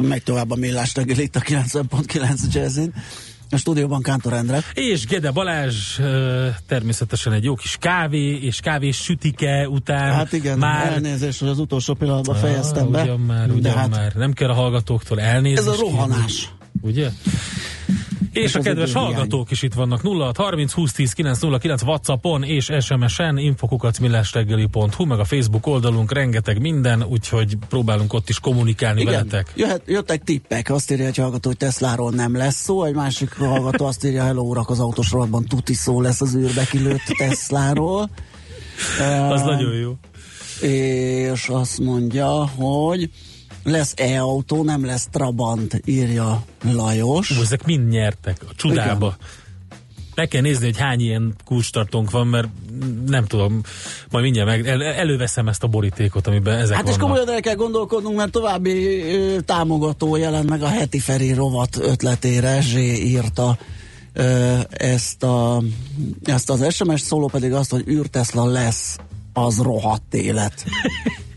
Megy tovább a millás reggel itt a 90.9 Jazzin. A stúdióban Kántor Endre. És Gede Balázs, természetesen egy jó kis kávé és kávés sütike után. Hát igen, már... elnézést, hogy az utolsó pillanatban fejeztem be. Ugyan már, ugyan hát már. Nem kell a hallgatóktól elnézést. Ez a rohanás. Kérni. Ugye? És a kedves hallgatók is itt vannak 06 30 20 10 909 Whatsappon és SMS-en infokukacmillásreggeli.hu meg a Facebook oldalunk rengeteg minden, úgyhogy próbálunk ott is kommunikálni Igen, veletek. Jöhet, jöttek tippek, azt írja egy hallgató, hogy Tesláról nem lesz szó, egy másik hallgató azt írja, hello urak, az autós rovatban tuti szó lesz az űrbe kilőtt Tesláról. az uh, nagyon jó. És azt mondja, hogy lesz e-autó, nem lesz Trabant, írja Lajos. Ú, ezek mind nyertek a csudába. Igen. Meg kell nézni, hogy hány ilyen kulcstartónk van, mert nem tudom, majd mindjárt meg, el, előveszem ezt a borítékot, amiben ezek Hát vannak. és komolyan el kell gondolkodnunk, mert további ö, támogató jelent meg a heti Feri rovat ötletére, Zsé írta ö, ezt, a, ezt az SMS, szóló pedig azt, hogy űrteszla lesz, az rohadt élet.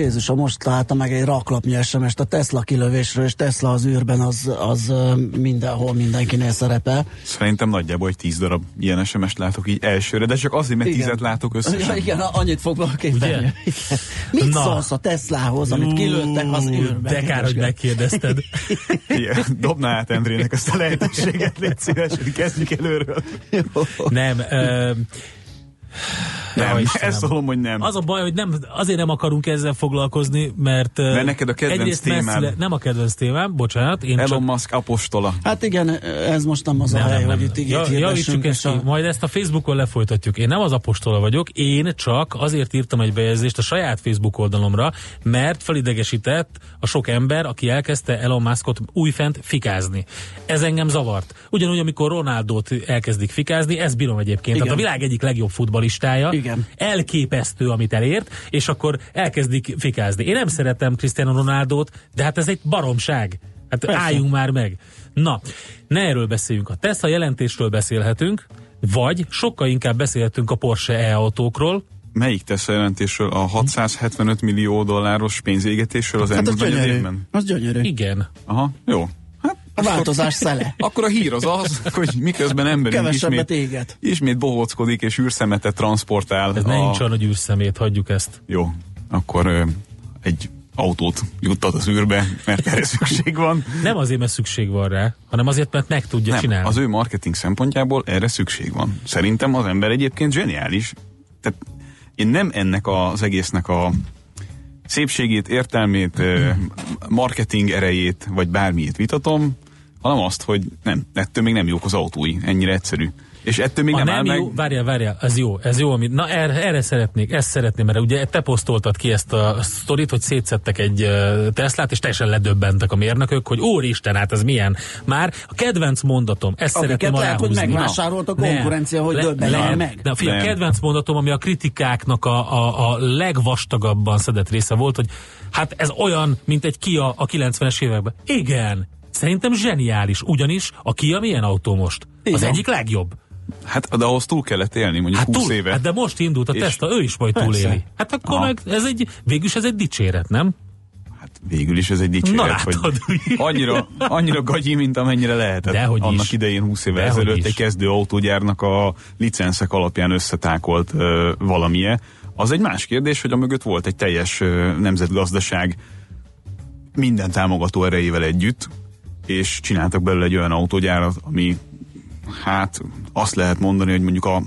Jézus, most láttam meg egy raklapnyi sms a Tesla kilövésről, és Tesla az űrben az, az mindenhol mindenkinél szerepel. Szerintem nagyjából egy tíz darab ilyen SMS-t látok így elsőre, de csak azért, mert igen. tízet látok összesen. Ja, igen, annyit fogok képzelni. Mit Na. szólsz a Teslahoz, amit kilőttek az űrben? De kár, hogy megkérdezted. Igen, dobná át Endrének ezt a lehetőséget, légy szíves, hogy kezdjük előről. Nem, uh, nem, ja, ezt szólom, hogy nem. Az a baj, hogy nem, azért nem akarunk ezzel foglalkozni, mert... Mert neked a kedvenc témám. Messzile, nem a kedvenc témám, bocsánat. Én Elon csak... Musk apostola. Hát igen, ez most nem az nem, a hely, nem, hogy itt ja, javítsuk ezt, a... majd ezt a Facebookon lefolytatjuk. Én nem az apostola vagyok, én csak azért írtam egy bejegyzést a saját Facebook oldalomra, mert felidegesített a sok ember, aki elkezdte Elon Muskot újfent fikázni. Ez engem zavart. Ugyanúgy, amikor Ronaldot elkezdik fikázni, ez bírom egyébként. Igen. Tehát a világ egyik legjobb futbalistája. Igen. Elképesztő, amit elért, és akkor elkezdik fikázni. Én nem szeretem Cristiano Ronaldot, de hát ez egy baromság. Hát Persze. álljunk már meg. Na, ne erről beszéljünk. A Tesla jelentésről beszélhetünk, vagy sokkal inkább beszélhetünk a Porsche e-autókról, Melyik Tesla jelentésről? A 675 millió dolláros pénzégetésről az hát elmúlt az gyönyörű. évben? Az gyönyörű. Igen. Aha, jó. A változás szele. Akkor a hír az az, hogy miközben emberünk ismét, éget. ismét bohóckodik és űrszemetet transportál. Ez a... nincs olyan, hogy űrszemét, hagyjuk ezt. Jó, akkor ö, egy autót juttat az űrbe, mert erre szükség van. Nem azért, mert szükség van rá, hanem azért, mert meg tudja Nem, csinálni. az ő marketing szempontjából erre szükség van. Szerintem az ember egyébként zseniális. Tehát én nem ennek az egésznek a szépségét, értelmét, marketing erejét, vagy bármiét vitatom, hanem azt, hogy nem, ettől még nem jók az autói, ennyire egyszerű. És ettől még a nem, nem áll jó, meg... Várjál, várjál, ez jó, ez jó, amit, na erre, erre szeretnék, ezt szeretném, mert ugye te posztoltad ki ezt a sztorit, hogy szétszettek egy uh, Teslát, és teljesen ledöbbentek a mérnökök, hogy úristen, hát ez milyen. Már a kedvenc mondatom, ezt Akiket szeretném lehet, aláhúzni. hogy megvásárolt a konkurencia, nem, hogy le, döbbenjen le, meg. De a kedvenc mondatom, ami a kritikáknak a, a, a legvastagabban szedett része volt, hogy hát ez olyan, mint egy Kia a 90-es években. Igen, szerintem zseniális, ugyanis a Kia milyen autó most? Az Igen. egyik legjobb. Hát, de ahhoz túl kellett élni, mondjuk Hát, 20 túl, éve. hát de most indult a Tesla, ő is majd Persze. túléli. Hát akkor Aha. meg ez egy, végülis ez egy dicséret, nem? Hát végül is ez egy dicséret, Na hogy annyira, annyira gagyi, mint amennyire lehetett. Dehogy Annak is. idején 20 éve Dehogy ezelőtt is. egy kezdő autógyárnak a licenszek alapján összetákolt ö, valamie. Az egy más kérdés, hogy a mögött volt egy teljes ö, nemzetgazdaság minden támogató erejével együtt, és csináltak belőle egy olyan autógyárat, ami hát azt lehet mondani, hogy mondjuk a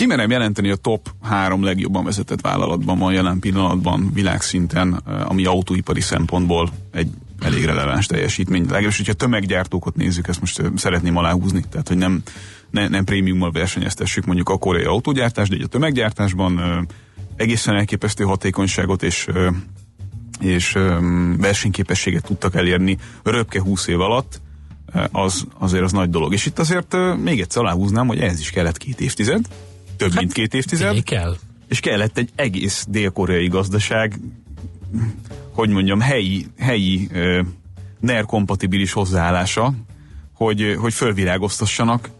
Kimerem jelenteni a top három legjobban vezetett vállalatban van jelen pillanatban világszinten, ami autóipari szempontból egy elég releváns teljesítmény. Legalábbis, hogyha tömeggyártókat nézzük, ezt most szeretném aláhúzni, tehát hogy nem, ne, nem prémiummal versenyeztessük mondjuk a koreai autógyártást, de a tömeggyártásban egészen elképesztő hatékonyságot és és versenyképességet tudtak elérni röpke 20 év alatt, az azért az nagy dolog. És itt azért még egyszer aláhúznám, hogy ehhez is kellett két évtized, több hát, mint két évtized. kell. És kellett egy egész dél-koreai gazdaság, hogy mondjam, helyi, helyi NER kompatibilis hozzáállása, hogy, hogy fölvirágoztassanak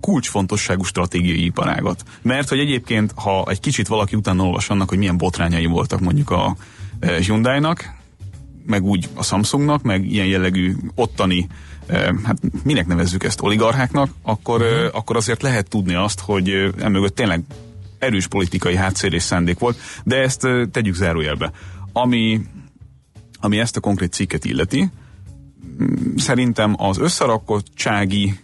kulcsfontosságú stratégiai iparágat. Mert hogy egyébként, ha egy kicsit valaki utána olvas annak, hogy milyen botrányai voltak mondjuk a Hyundai-nak, meg úgy a Samsungnak, meg ilyen jellegű ottani hát minek nevezzük ezt oligarcháknak, akkor, uh-huh. akkor azért lehet tudni azt, hogy emögött tényleg erős politikai hátszél és szándék volt, de ezt tegyük zárójelbe. Ami, ami ezt a konkrét cikket illeti, szerintem az összerakottsági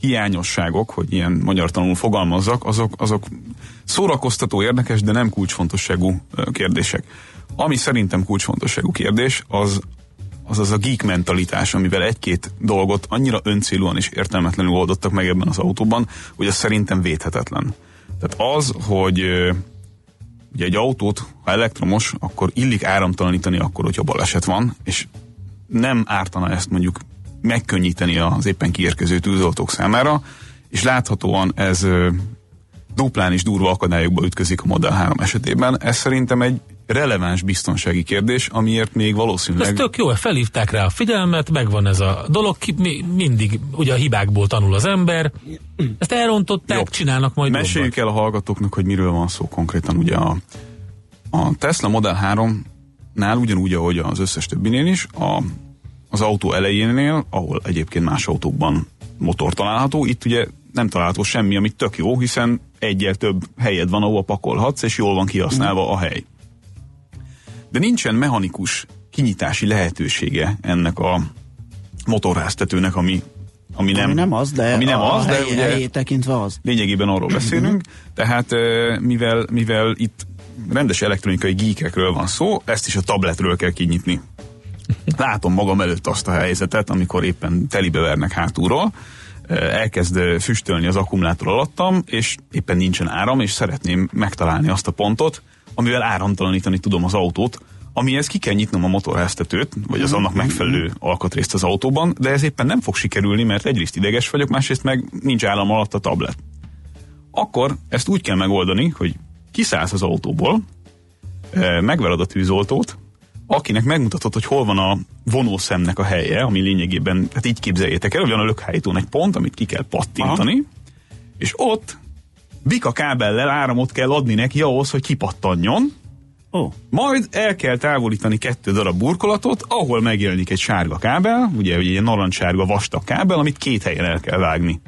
hiányosságok, hogy ilyen magyar tanul fogalmazzak, azok, azok szórakoztató, érdekes, de nem kulcsfontosságú kérdések. Ami szerintem kulcsfontosságú kérdés, az az az a geek mentalitás, amivel egy-két dolgot annyira öncélúan és értelmetlenül oldottak meg ebben az autóban, hogy az szerintem védhetetlen. Tehát az, hogy ugye egy autót, ha elektromos, akkor illik áramtalanítani akkor, hogyha baleset van, és nem ártana ezt mondjuk megkönnyíteni az éppen kiérkező tűzoltók számára, és láthatóan ez duplán is durva akadályokba ütközik a Model 3 esetében. Ez szerintem egy releváns biztonsági kérdés, amiért még valószínűleg... Ez tök jó, felhívták rá a figyelmet, megvan ez a dolog, ki, mi, mindig ugye a hibákból tanul az ember, ezt elrontották, jó. csinálnak majd Meséljük jobbat. el a hallgatóknak, hogy miről van szó konkrétan. Ugye a, a Tesla Model 3-nál ugyanúgy, ahogy az összes többinél is, a, az autó elejénél, ahol egyébként más autókban motor található, itt ugye nem található semmi, ami tök jó, hiszen egyel több helyed van, ahol pakolhatsz, és jól van kihasználva a hely de nincsen mechanikus kinyitási lehetősége ennek a motorháztetőnek, ami ami nem, ami nem az, de, ami nem a az, de hely, ugye helyét tekintve az. Lényegében arról beszélünk, tehát mivel, mivel itt rendes elektronikai gíkekről van szó, ezt is a tabletről kell kinyitni. Látom magam előtt azt a helyzetet, amikor éppen telibe vernek hátulról, elkezd füstölni az akkumulátor alattam, és éppen nincsen áram, és szeretném megtalálni azt a pontot, amivel áramtalanítani tudom az autót, amihez ki kell nyitnom a motorháztetőt, vagy az annak megfelelő alkatrészt az autóban, de ez éppen nem fog sikerülni, mert egyrészt ideges vagyok, másrészt meg nincs állam alatt a tablet. Akkor ezt úgy kell megoldani, hogy kiszállsz az autóból, megveled a tűzoltót, akinek megmutatod, hogy hol van a vonószemnek a helye, ami lényegében, hát így képzeljétek el, hogy van a lökhájtón egy pont, amit ki kell pattintani, Aha. és ott bika kábellel áramot kell adni neki ahhoz, hogy kipattanjon, Oh. Majd el kell távolítani kettő darab burkolatot, ahol megjelenik egy sárga kábel, ugye, ugye egy narancssárga vastag kábel, amit két helyen el kell vágni.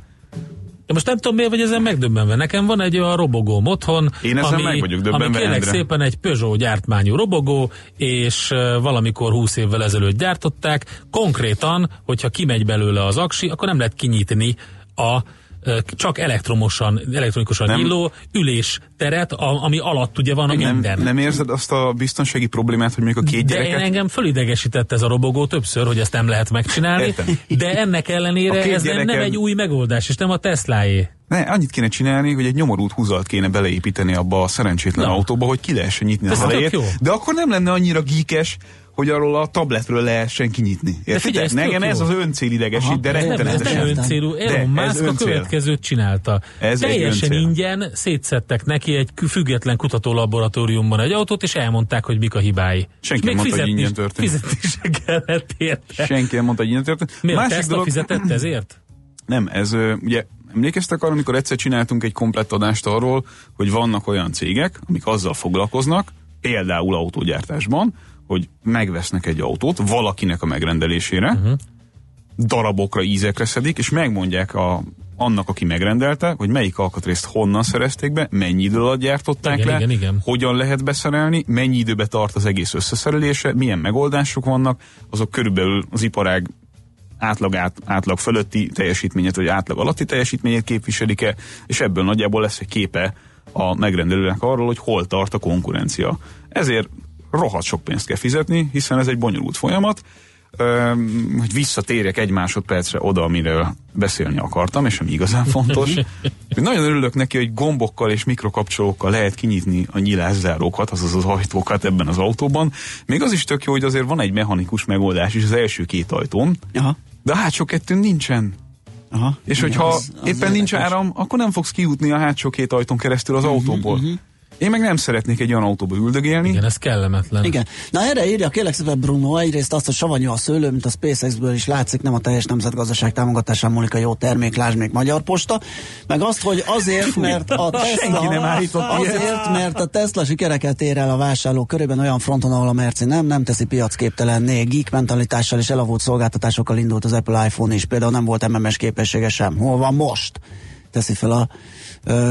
De most nem tudom, miért vagy ezen megdöbbenve. Nekem van egy olyan robogó otthon, Én ezen ami, meg vagyok döbbenve, ami kérlek szépen egy Peugeot gyártmányú robogó, és valamikor 20 évvel ezelőtt gyártották. Konkrétan, hogyha kimegy belőle az aksi, akkor nem lehet kinyitni a csak elektromosan, elektronikusan nem. nyíló ülés teret, a, ami alatt ugye van a nem, minden. Nem érzed azt a biztonsági problémát, hogy még a két de gyereket... De engem fölidegesített ez a robogó többször, hogy ezt nem lehet megcsinálni, Értem. de ennek ellenére ez gyereken... nem egy új megoldás, és nem a Tesláé. Ne, annyit kéne csinálni, hogy egy nyomorult húzalt kéne beleépíteni abba a szerencsétlen Na. autóba, hogy ki lehessen nyitni az elejét. De akkor nem lenne annyira gíkes, hogy arról a tabletről lehessen kinyitni. De figyelj, ez Nekem ez az öncél idegesít, de rettenetesen. Ez nem öncélú. Elon Musk a következőt csinálta. Ez Teljesen ingyen szétszettek neki egy független kutatólaboratóriumban egy autót, és elmondták, hogy mik a hibái. Senki nem mondta, hogy ingyen történt. Fizetésre kellett érte. Senki nem mondta, hogy ingyen történt. Miért Másik Tesla dolog... fizetett ezért? Nem, ez ugye Emlékeztek arra, amikor egyszer csináltunk egy komplett adást arról, hogy vannak olyan cégek, amik azzal foglalkoznak, például autógyártásban, hogy megvesznek egy autót valakinek a megrendelésére, uh-huh. darabokra, ízekre szedik, és megmondják a, annak, aki megrendelte, hogy melyik alkatrészt honnan szerezték be, mennyi idő alatt gyártották igen, le, igen, igen. hogyan lehet beszerelni, mennyi időbe tart az egész összeszerelése, milyen megoldások vannak, azok körülbelül az iparág átlag, át, átlag fölötti teljesítményet, vagy átlag alatti teljesítményet képviselik-e, és ebből nagyjából lesz egy képe a megrendelőnek arról, hogy hol tart a konkurencia. Ezért rohadt sok pénzt kell fizetni, hiszen ez egy bonyolult folyamat, hogy visszatérjek egy másodpercre oda, amiről beszélni akartam, és ami igazán fontos. Nagyon örülök neki, hogy gombokkal és mikrokapcsolókkal lehet kinyitni a nyilászárókat, azaz az ajtókat ebben az autóban. Még az is tök jó, hogy azért van egy mechanikus megoldás is az első két ajtón, Aha. de a hátsó kettőn nincsen. Aha. És hogyha az, az éppen nincs áram, akkor nem fogsz kijutni a hátsó két ajtón keresztül az uh-huh, autóból. Uh-huh. Én meg nem szeretnék egy olyan autóba üldögélni. Igen, ez kellemetlen. Igen. Na erre írja kérlek szépen Bruno, egyrészt azt, hogy savanyú a szőlő, mint a SpaceX-ből is látszik, nem a teljes nemzetgazdaság támogatásán múlik a jó termék, lásd még Magyar Posta, meg azt, hogy azért, mert a Tesla, nem azért, mert a Tesla sikereket ér el a vásárlók körében olyan fronton, ahol a Merci nem, nem teszi piacképtelenné, geek mentalitással és elavult szolgáltatásokkal indult az Apple iPhone is, például nem volt MMS képessége sem. Hol van most? Teszi fel a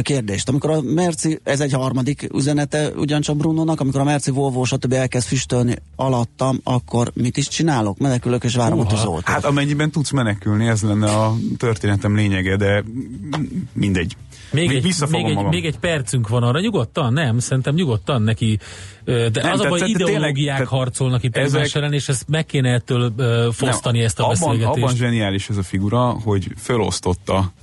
kérdést. Amikor a Merci, ez egy harmadik üzenete ugyancsak Brunónak, amikor a Merci, Volvo, stb. elkezd füstölni alattam, akkor mit is csinálok? Menekülök és várom Uha. a tűzoltót. Hát amennyiben tudsz menekülni, ez lenne a történetem lényege, de mindegy. Még, még, egy, még, egy, még egy percünk van arra, nyugodtan, nem, szerintem nyugodtan neki, de nem, az a baj, ideológiák tényleg, harcolnak itt ezek, egymás ellen, és ezt meg kéne ettől uh, fosztani nem, ezt a abban, beszélgetést. Abban zseniális ez a figura, hogy felosztotta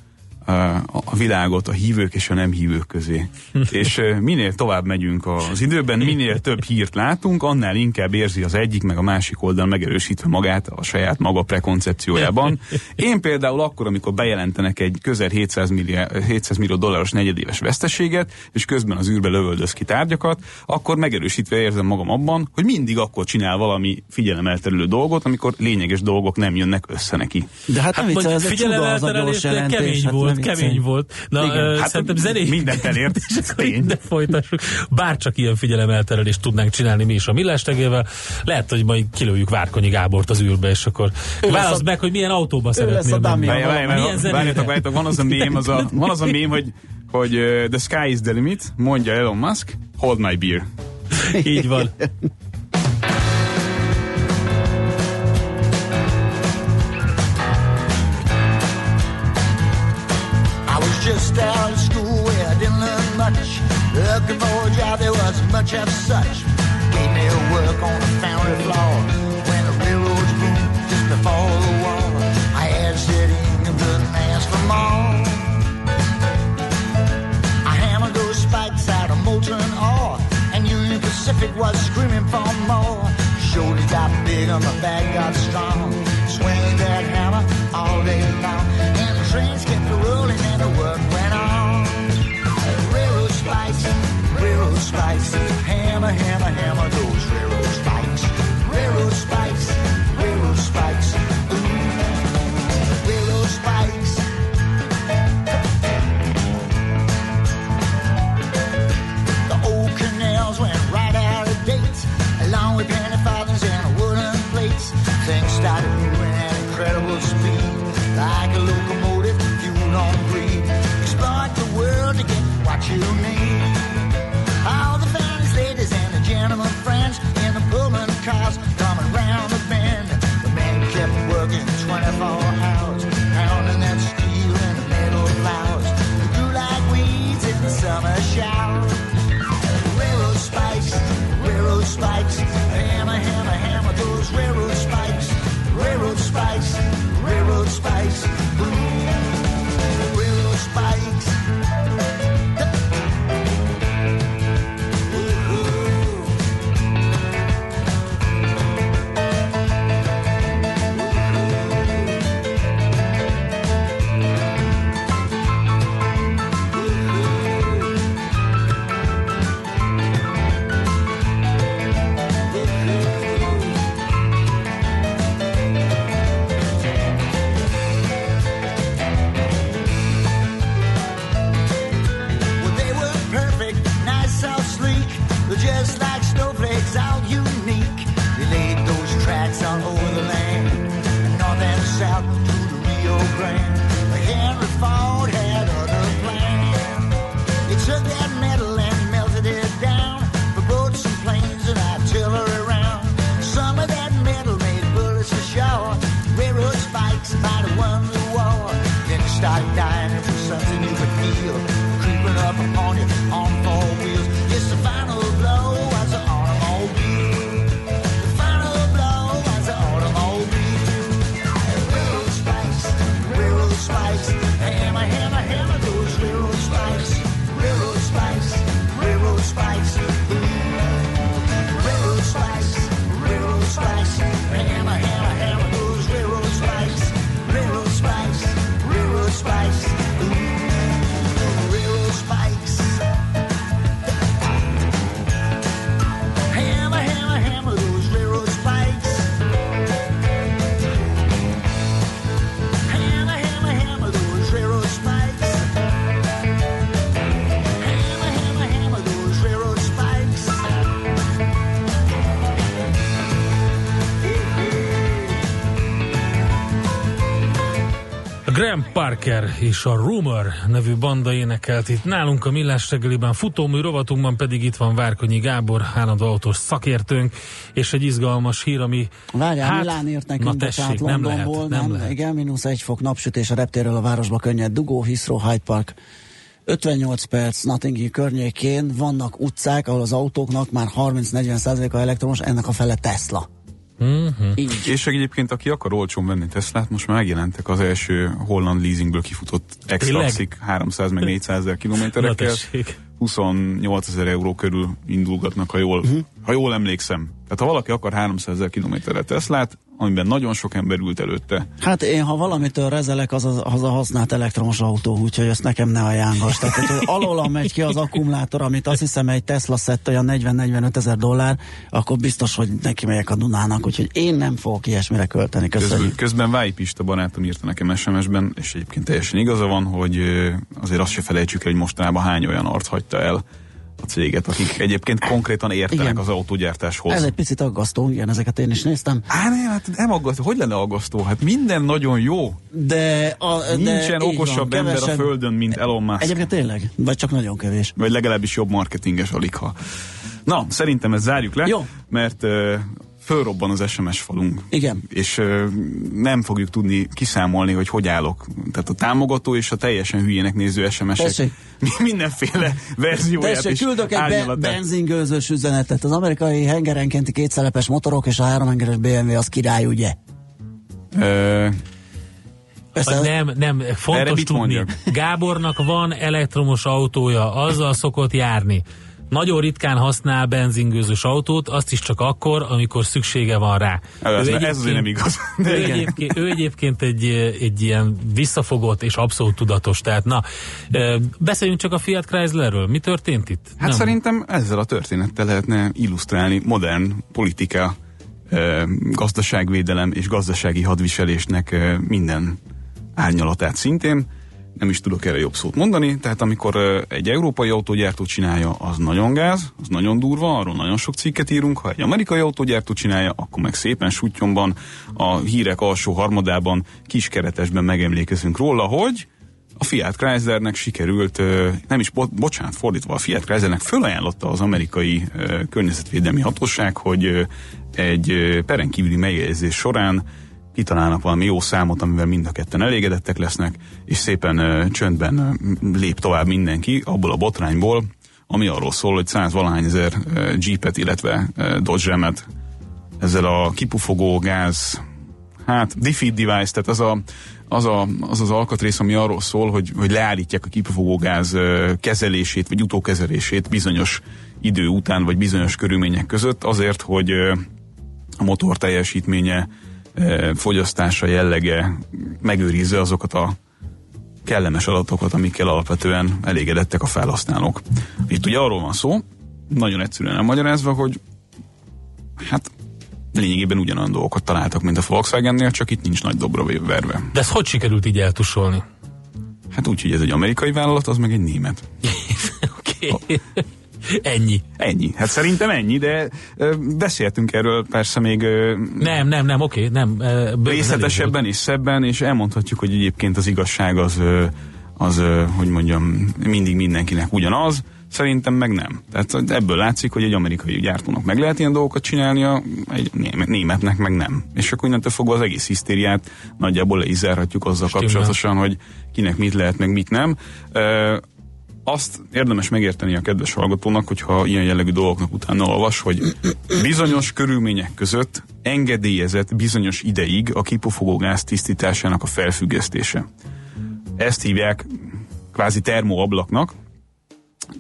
a világot a hívők és a nem hívők közé. és minél tovább megyünk az időben, minél több hírt látunk, annál inkább érzi az egyik, meg a másik oldal megerősítve magát a saját maga prekoncepciójában. Én például akkor, amikor bejelentenek egy közel 700 millió, 700 millió dolláros negyedéves veszteséget, és közben az űrbe lövöldöz ki tárgyakat, akkor megerősítve érzem magam abban, hogy mindig akkor csinál valami figyelemelterülő dolgot, amikor lényeges dolgok nem jönnek össze neki. De hát, hát nem vicce, ez egy csuda az a gyors jelentés. Kemény hát volt kemény volt. Na, Igen, uh, hát szerintem zenét... Mindent elért. De folytassuk. Bárcsak ilyen figyelemelterelést tudnánk csinálni mi is a millástegével. Lehet, hogy majd kilőjük Várkonyi Gábort az űrbe, és akkor válaszd meg, hogy milyen autóba szeretnél menni. Várjatok, várjatok, van az a mém, az a, van az a mém, hogy, hogy uh, the sky is the limit, mondja Elon Musk, hold my beer. Így van. Just out of school where I didn't learn much. Looking for a job, there wasn't much of such. Gave me a work on the foundry floor when the railroads boomed just before the war. I had in and couldn't for more. I hammered those spikes out of molten ore, and Union Pacific was screaming for more. Shoulders got big and my back got strong. Swinging that hammer all day long, and the trains kept the work went on. Railroad spikes, railroad spikes, hammer, hammer, hammer those railroad spikes. Railroad spikes, you on four wheels. It's a Graham Parker és a Rumor nevű banda énekelt itt nálunk a Millás reggeliben, futómű rovatunkban pedig itt van Várkonyi Gábor, állandó autós szakértőnk, és egy izgalmas hír, ami... Várjál, hát, Milán írt nekünk, na tessék, nem lehet, nem, nem, lehet. Igen, mínusz egy fok napsütés a reptéről a városba könnyed dugó, Heathrow, Hyde Park. 58 perc Notting Hill környékén vannak utcák, ahol az autóknak már 30-40 a elektromos, ennek a fele Tesla. Mm-hmm. Így. És egyébként, aki akar olcsón venni Teslát, most már megjelentek az első holland leasingből kifutott X-Taxik 300 meg 400 ezer kilométerekkel. tessék. 28 ezer euró körül indulgatnak, ha jól, uh-huh. Ha jól emlékszem. Tehát ha valaki akar 300 ezer kilométerre Teslát, amiben nagyon sok ember ült előtte, Hát én, ha valamitől rezelek, az a, az a használt elektromos autó, úgyhogy ezt nekem ne ajánlass. Tehát, hogy alóla megy ki az akkumulátor, amit azt hiszem egy Tesla szett olyan 40-45 ezer dollár, akkor biztos, hogy neki megyek a Dunának, úgyhogy én nem fogok ilyesmire költeni. Közben, Köszönjük. közben Váj Pista barátom írta nekem SMS-ben, és egyébként teljesen igaza van, hogy azért azt se felejtsük el, hogy mostanában hány olyan arc hagyta el céget, akik egyébként konkrétan értenek Igen. az autógyártáshoz. Ez egy picit aggasztó, igen, ezeket én is néztem. Á, nem, hát nem aggasztó. Hogy lenne aggasztó? Hát minden nagyon jó. De, a, de Nincsen így okosabb van, ember a földön, mint Elon Musk. Egyébként tényleg, vagy csak nagyon kevés. Vagy legalábbis jobb marketinges alig, ha. Na, szerintem ezt zárjuk le, Jó. mert uh, fölrobban az SMS falunk. Igen. És uh, nem fogjuk tudni kiszámolni, hogy hogy állok. Tehát a támogató és a teljesen hülyének néző SMS-ek Tessék. mi- mindenféle verzióját Tessék, és küldök egy be- benzingőzős üzenetet. Az amerikai hengerenkénti kétszelepes motorok és a háromhengeres BMW az király, ugye? Ö, Persze, nem, nem, fontos tudni. mondjak? Gábornak van elektromos autója, azzal szokott járni. Nagyon ritkán használ benzingőzős autót, azt is csak akkor, amikor szüksége van rá. ez, Ő ez azért nem igaz. De Ő igen. egyébként, ő egyébként egy, egy ilyen visszafogott és abszolút tudatos. Tehát na, beszéljünk csak a Fiat Chryslerről. Mi történt itt? Hát szerintem ezzel a történettel lehetne illusztrálni modern politika, gazdaságvédelem és gazdasági hadviselésnek minden árnyalatát szintén. Nem is tudok erre jobb szót mondani. Tehát amikor egy európai autógyártó csinálja, az nagyon gáz, az nagyon durva, arról nagyon sok cikket írunk. Ha egy amerikai autógyártó csinálja, akkor meg szépen sutyomban, a hírek alsó harmadában, kiskeretesben megemlékezünk róla, hogy a Fiat Chryslernek sikerült, nem is, bo- bocsánat, fordítva, a Fiat Chryslernek fölajánlotta az amerikai környezetvédelmi hatóság, hogy egy ö, peren kívüli megjegyzés során kitalálnak valami jó számot, amivel mind a ketten elégedettek lesznek, és szépen ö, csöndben ö, lép tovább mindenki abból a botrányból, ami arról szól, hogy 100 valahány ezer Jeepet, illetve ö, Dodge ezzel a kipufogó gáz Hát, defeat device, tehát az, a, az, a, az az alkatrész, ami arról szól, hogy, hogy leállítják a kipufogógáz kezelését, vagy utókezelését bizonyos idő után, vagy bizonyos körülmények között, azért, hogy a motor teljesítménye, fogyasztása, jellege megőrizze azokat a kellemes adatokat, amikkel alapvetően elégedettek a felhasználók. Itt ugye arról van szó, nagyon egyszerűen elmagyarázva, hogy hát lényegében ugyanolyan dolgokat találtak, mint a Volkswagennél, csak itt nincs nagy dobra verve. De ezt hogy sikerült így eltusolni? Hát úgy, hogy ez egy amerikai vállalat, az meg egy német. Oké. Okay. Ennyi. Ennyi. Hát szerintem ennyi, de ö, beszéltünk erről persze még ö, Nem, nem, nem, oké, nem. ö, részletesebben és szebben, és elmondhatjuk, hogy egyébként az igazság az, ö, az ö, hogy mondjam, mindig mindenkinek ugyanaz, Szerintem meg nem. Tehát ebből látszik, hogy egy amerikai gyártónak meg lehet ilyen dolgokat csinálnia, egy német, németnek meg nem. És akkor innentől fogva az egész hisztériát nagyjából le is zárhatjuk azzal Stimmel. kapcsolatosan, hogy kinek mit lehet, meg mit nem. Ö, azt érdemes megérteni a kedves hallgatónak, hogyha ilyen jellegű dolgoknak utána olvas, hogy bizonyos körülmények között engedélyezett bizonyos ideig a kipufogógáz tisztításának a felfüggesztése. Ezt hívják kvázi termoablaknak,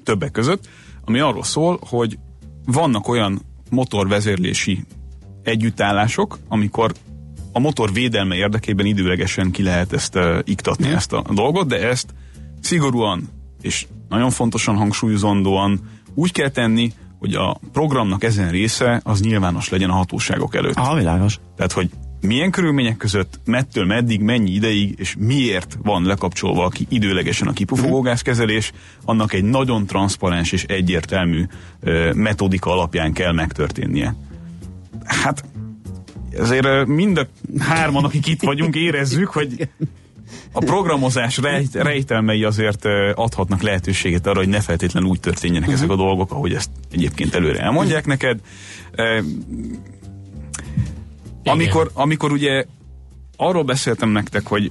többek között, ami arról szól, hogy vannak olyan motorvezérlési együttállások, amikor a motor védelme érdekében időlegesen ki lehet ezt uh, iktatni, ezt a dolgot, de ezt szigorúan és nagyon fontosan hangsúlyozandóan úgy kell tenni, hogy a programnak ezen része az nyilvános legyen a hatóságok előtt. Ah, világos. Tehát, hogy milyen körülmények között, mettől meddig, mennyi ideig, és miért van lekapcsolva ki, időlegesen a kipufogógázkezelés, annak egy nagyon transzparens és egyértelmű ö, metodika alapján kell megtörténnie. Hát ezért mind a hárman, akik itt vagyunk, érezzük, hogy a programozás rejt, rejtelmei azért adhatnak lehetőséget arra, hogy ne feltétlenül úgy történjenek ezek a dolgok, ahogy ezt egyébként előre elmondják neked. Ö, amikor, amikor ugye arról beszéltem nektek, hogy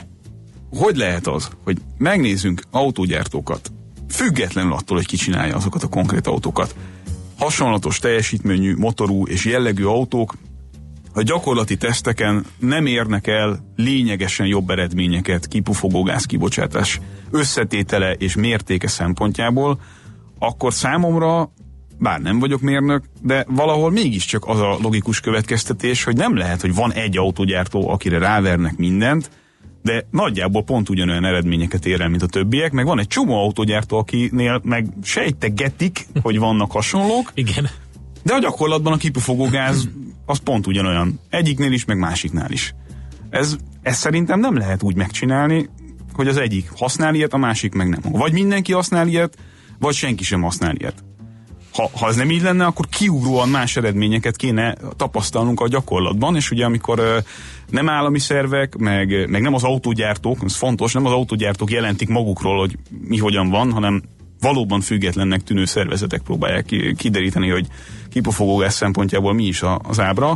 hogy lehet az, hogy megnézzünk autógyártókat, függetlenül attól, hogy ki csinálja azokat a konkrét autókat. Hasonlatos teljesítményű, motorú és jellegű autók a gyakorlati teszteken nem érnek el lényegesen jobb eredményeket kipufogógáz kibocsátás összetétele és mértéke szempontjából, akkor számomra, bár nem vagyok mérnök, de valahol mégiscsak az a logikus következtetés, hogy nem lehet, hogy van egy autógyártó, akire rávernek mindent, de nagyjából pont ugyanolyan eredményeket ér el, mint a többiek, meg van egy csomó autógyártó, akinél meg sejtegetik, hogy vannak hasonlók, Igen. de a gyakorlatban a kipufogógáz az pont ugyanolyan. Egyiknél is, meg másiknál is. Ez, ez szerintem nem lehet úgy megcsinálni, hogy az egyik használ ilyet, a másik meg nem. Vagy mindenki használ ilyet, vagy senki sem használ ilyet. Ha, ha ez nem így lenne, akkor kiugróan más eredményeket kéne tapasztalnunk a gyakorlatban, és ugye amikor nem állami szervek, meg, meg nem az autógyártók, ez fontos, nem az autógyártók jelentik magukról, hogy mi hogyan van, hanem valóban függetlennek tűnő szervezetek próbálják ki- kideríteni, hogy kipufogógáz szempontjából mi is a, az ábra,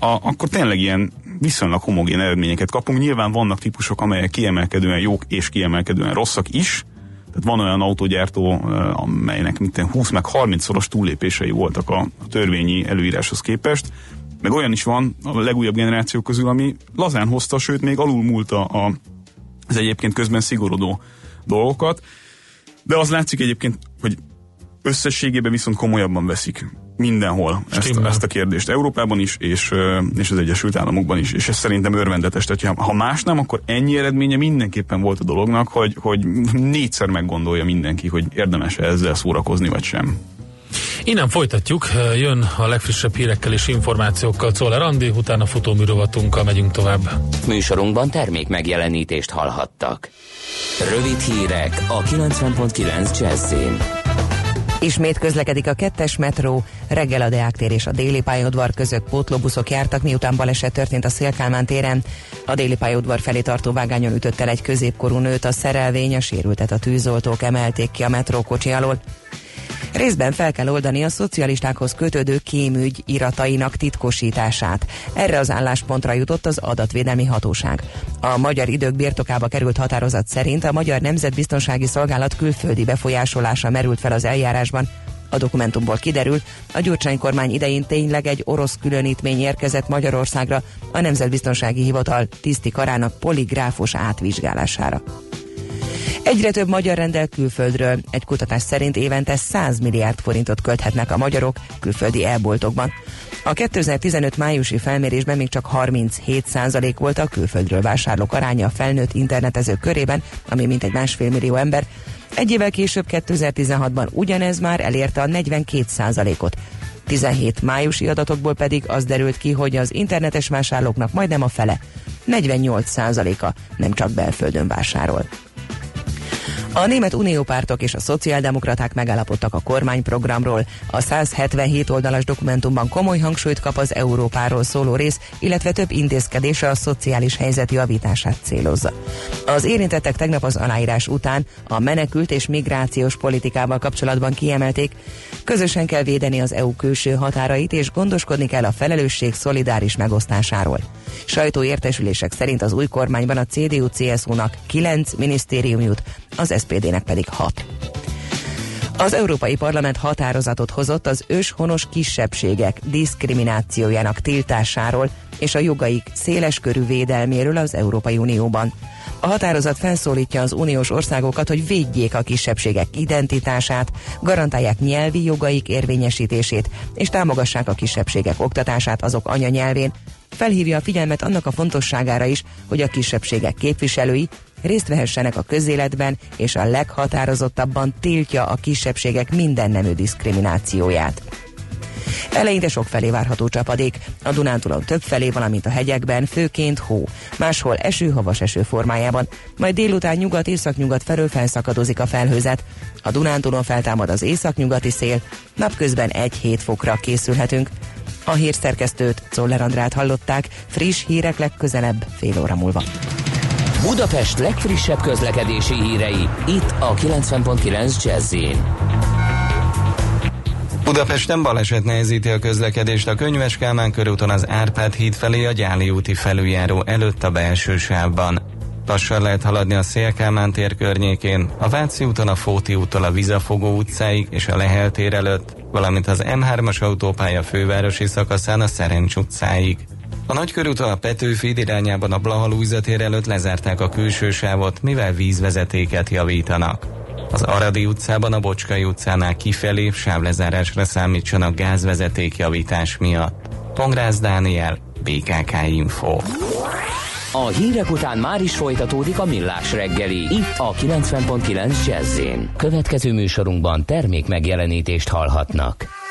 a, akkor tényleg ilyen viszonylag homogén eredményeket kapunk. Nyilván vannak típusok, amelyek kiemelkedően jók és kiemelkedően rosszak is, tehát van olyan autógyártó, amelynek minden 20 meg 30 szoros túllépései voltak a, törvényi előíráshoz képest, meg olyan is van a legújabb generációk közül, ami lazán hozta, sőt még alulmúlta a, az egyébként közben szigorodó dolgokat, de az látszik egyébként, hogy összességében viszont komolyabban veszik mindenhol ezt, Stimmel. ezt a kérdést. Európában is, és, és az Egyesült Államokban is, és ez szerintem örvendetes. Tehát, ha- ha más nem, akkor ennyi eredménye mindenképpen volt a dolognak, hogy, hogy négyszer meggondolja mindenki, hogy érdemes-e ezzel szórakozni, vagy sem. Innen folytatjuk, jön a legfrissebb hírekkel és információkkal Czoller Andi, utána futóműrovatunkkal megyünk tovább. Műsorunkban termék megjelenítést hallhattak. Rövid hírek a 90.9 Jazzin. Ismét közlekedik a kettes metró, reggel a Deák tér és a déli pályaudvar között pótlóbuszok jártak, miután baleset történt a Szélkálmán téren. A déli pályaudvar felé tartó vágányon ütött el egy középkorú nőt, a szerelvény, a sérültet a tűzoltók emelték ki a metrókocsi alól. Részben fel kell oldani a szocialistákhoz kötődő kémügy iratainak titkosítását. Erre az álláspontra jutott az adatvédelmi hatóság. A magyar idők birtokába került határozat szerint a Magyar Nemzetbiztonsági Szolgálat külföldi befolyásolása merült fel az eljárásban. A dokumentumból kiderül, a Gyurcsány kormány idején tényleg egy orosz különítmény érkezett Magyarországra a Nemzetbiztonsági Hivatal tiszti karának poligráfos átvizsgálására. Egyre több magyar rendel külföldről. Egy kutatás szerint évente 100 milliárd forintot költhetnek a magyarok külföldi elboltokban. A 2015 májusi felmérésben még csak 37% volt a külföldről vásárlók aránya a felnőtt internetezők körében, ami mintegy másfél millió ember. Egy évvel később 2016-ban ugyanez már elérte a 42%-ot. 17 májusi adatokból pedig az derült ki, hogy az internetes vásárlóknak majdnem a fele, 48%-a nem csak belföldön vásárol. A német uniópártok és a szociáldemokraták megállapodtak a kormányprogramról. A 177 oldalas dokumentumban komoly hangsúlyt kap az Európáról szóló rész, illetve több intézkedése a szociális helyzet javítását célozza. Az érintettek tegnap az aláírás után a menekült és migrációs politikával kapcsolatban kiemelték, közösen kell védeni az EU külső határait és gondoskodni kell a felelősség szolidáris megosztásáról. Sajtóértesülések szerint az új kormányban a CDU-CSU-nak 9 minisztérium jut, az SPD-nek pedig 6. Az Európai Parlament határozatot hozott az őshonos kisebbségek diszkriminációjának tiltásáról és a jogaik széleskörű védelméről az Európai Unióban. A határozat felszólítja az uniós országokat, hogy védjék a kisebbségek identitását, garantálják nyelvi jogaik érvényesítését, és támogassák a kisebbségek oktatását azok anyanyelvén. Felhívja a figyelmet annak a fontosságára is, hogy a kisebbségek képviselői részt vehessenek a közéletben, és a leghatározottabban tiltja a kisebbségek minden nemű diszkriminációját. Eleinte sok felé várható csapadék, a Dunántúlon több felé, valamint a hegyekben, főként hó, máshol eső, havas eső formájában, majd délután nyugat-északnyugat felől felszakadozik a felhőzet. A Dunántúlon feltámad az északnyugati szél, napközben 1-7 fokra készülhetünk. A hírszerkesztőt, Czoller Andrát hallották, friss hírek legközelebb, fél óra múlva. Budapest legfrissebb közlekedési hírei, itt a 90.9 jazz Budapesten baleset nehezíti a közlekedést a Könyves Kálmán körúton az Árpád híd felé a Gyáli úti felüljáró előtt a belső sávban. Lassan lehet haladni a Szélkámán tér környékén, a Váci úton a Fóti úttól a Vizafogó utcáig és a Lehel tér előtt, valamint az M3-as autópálya fővárosi szakaszán a Szerencs utcáig. A nagykörúton a Petőfi irányában a Blaha tér előtt lezárták a külső sávot, mivel vízvezetéket javítanak. Az Aradi utcában a Bocskai utcánál kifelé sávlezárásra számítsanak gázvezeték javítás miatt. Pongrász Dániel, BKK Info. A hírek után már is folytatódik a millás reggeli, itt a 90.9 jazz Következő műsorunkban termék megjelenítést hallhatnak.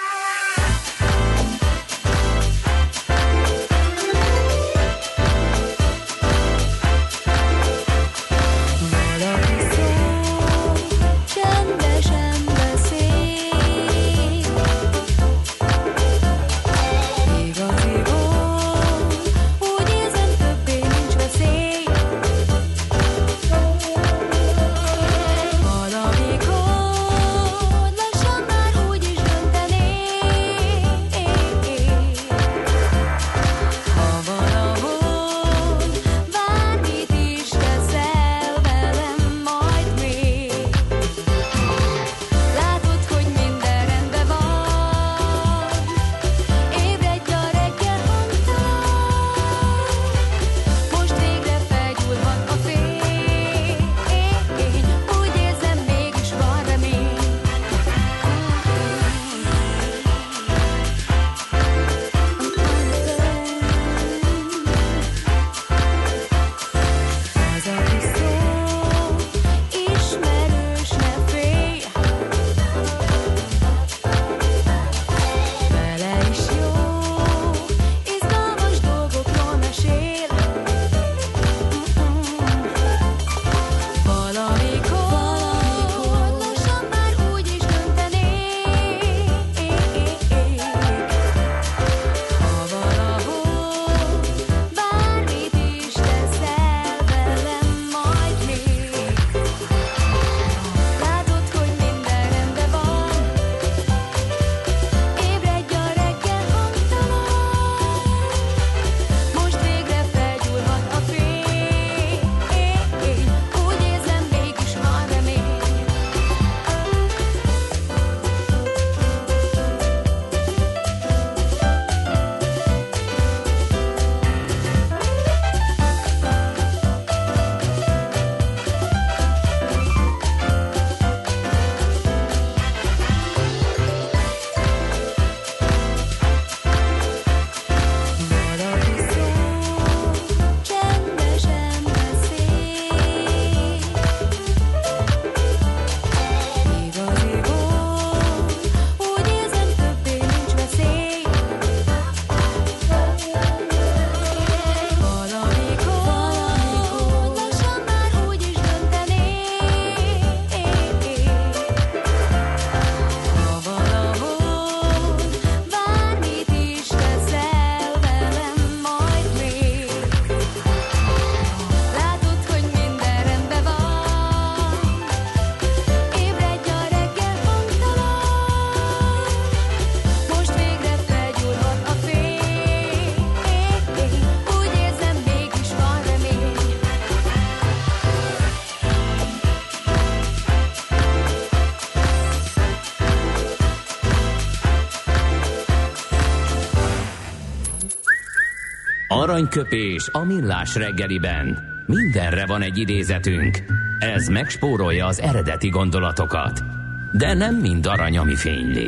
Aranyköpés a millás reggeliben. Mindenre van egy idézetünk. Ez megspórolja az eredeti gondolatokat. De nem mind arany, ami fényli.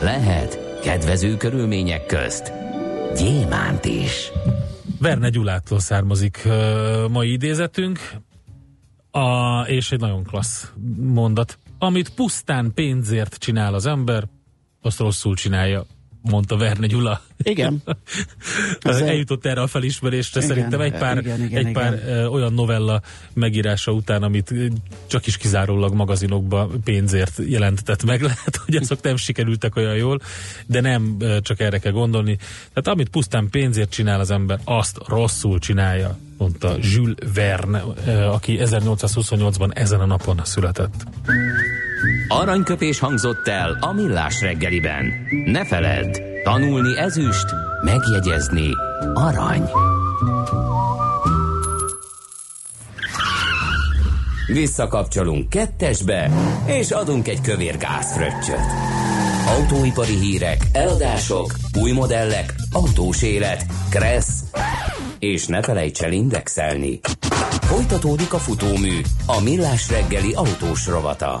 Lehet kedvező körülmények közt gyémánt is. Verne Gyulától származik ö, mai idézetünk, a, és egy nagyon klassz mondat. Amit pusztán pénzért csinál az ember, azt rosszul csinálja, mondta Verne Gyula. Igen. Eljutott erre a felismerésre Igen, szerintem egy pár, igen, igen, egy pár igen. olyan novella megírása után, amit csak is kizárólag magazinokba pénzért jelentetett meg. Lehet, hogy azok nem sikerültek olyan jól, de nem csak erre kell gondolni. Tehát amit pusztán pénzért csinál az ember, azt rosszul csinálja, mondta Jules Verne, aki 1828-ban ezen a napon született. Aranyköpés hangzott el a millás reggeliben. Ne feledd, tanulni ezüst, megjegyezni arany. Visszakapcsolunk kettesbe, és adunk egy kövér gázfröccsöt. Autóipari hírek, eladások, új modellek, autós élet, kressz, és ne felejts el indexelni. Folytatódik a futómű, a millás reggeli autós rovata.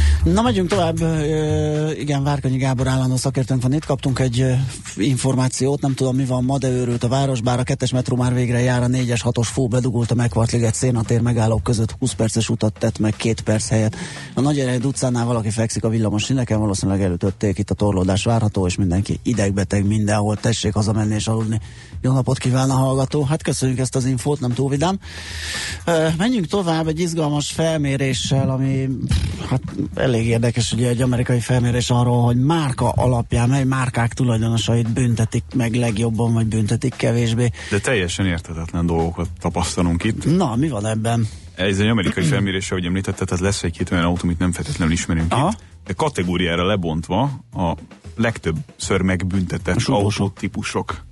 Na, megyünk tovább. Igen, Várkanyi Gábor állandó szakértőnk van itt. Kaptunk egy információt, nem tudom mi van ma, de őrült a város, bár a kettes metró már végre jár, a 4-es 6-os fó bedugult a Megvartliget szénatér megállók között 20 perces utat tett meg két perc helyett. A Nagy Ered utcánál valaki fekszik a villamos sineken, valószínűleg elütötték, itt a torlódás várható, és mindenki idegbeteg mindenhol, tessék hazamenni és aludni. Jó napot kíván a hallgató. Hát köszönjük ezt az infót, nem túl vidám. Menjünk tovább egy izgalmas felméréssel, ami hát elég érdekes, ugye egy amerikai felmérés arról, hogy márka alapján, mely márkák tulajdonosait büntetik meg legjobban, vagy büntetik kevésbé. De teljesen érthetetlen dolgokat tapasztalunk itt. Na, mi van ebben? Ez egy amerikai felmérés, ahogy említetted, tehát lesz egy-két olyan autó, amit nem feltétlenül ismerünk Aha. itt. De kategóriára lebontva a legtöbbször megbüntetett autótípusok.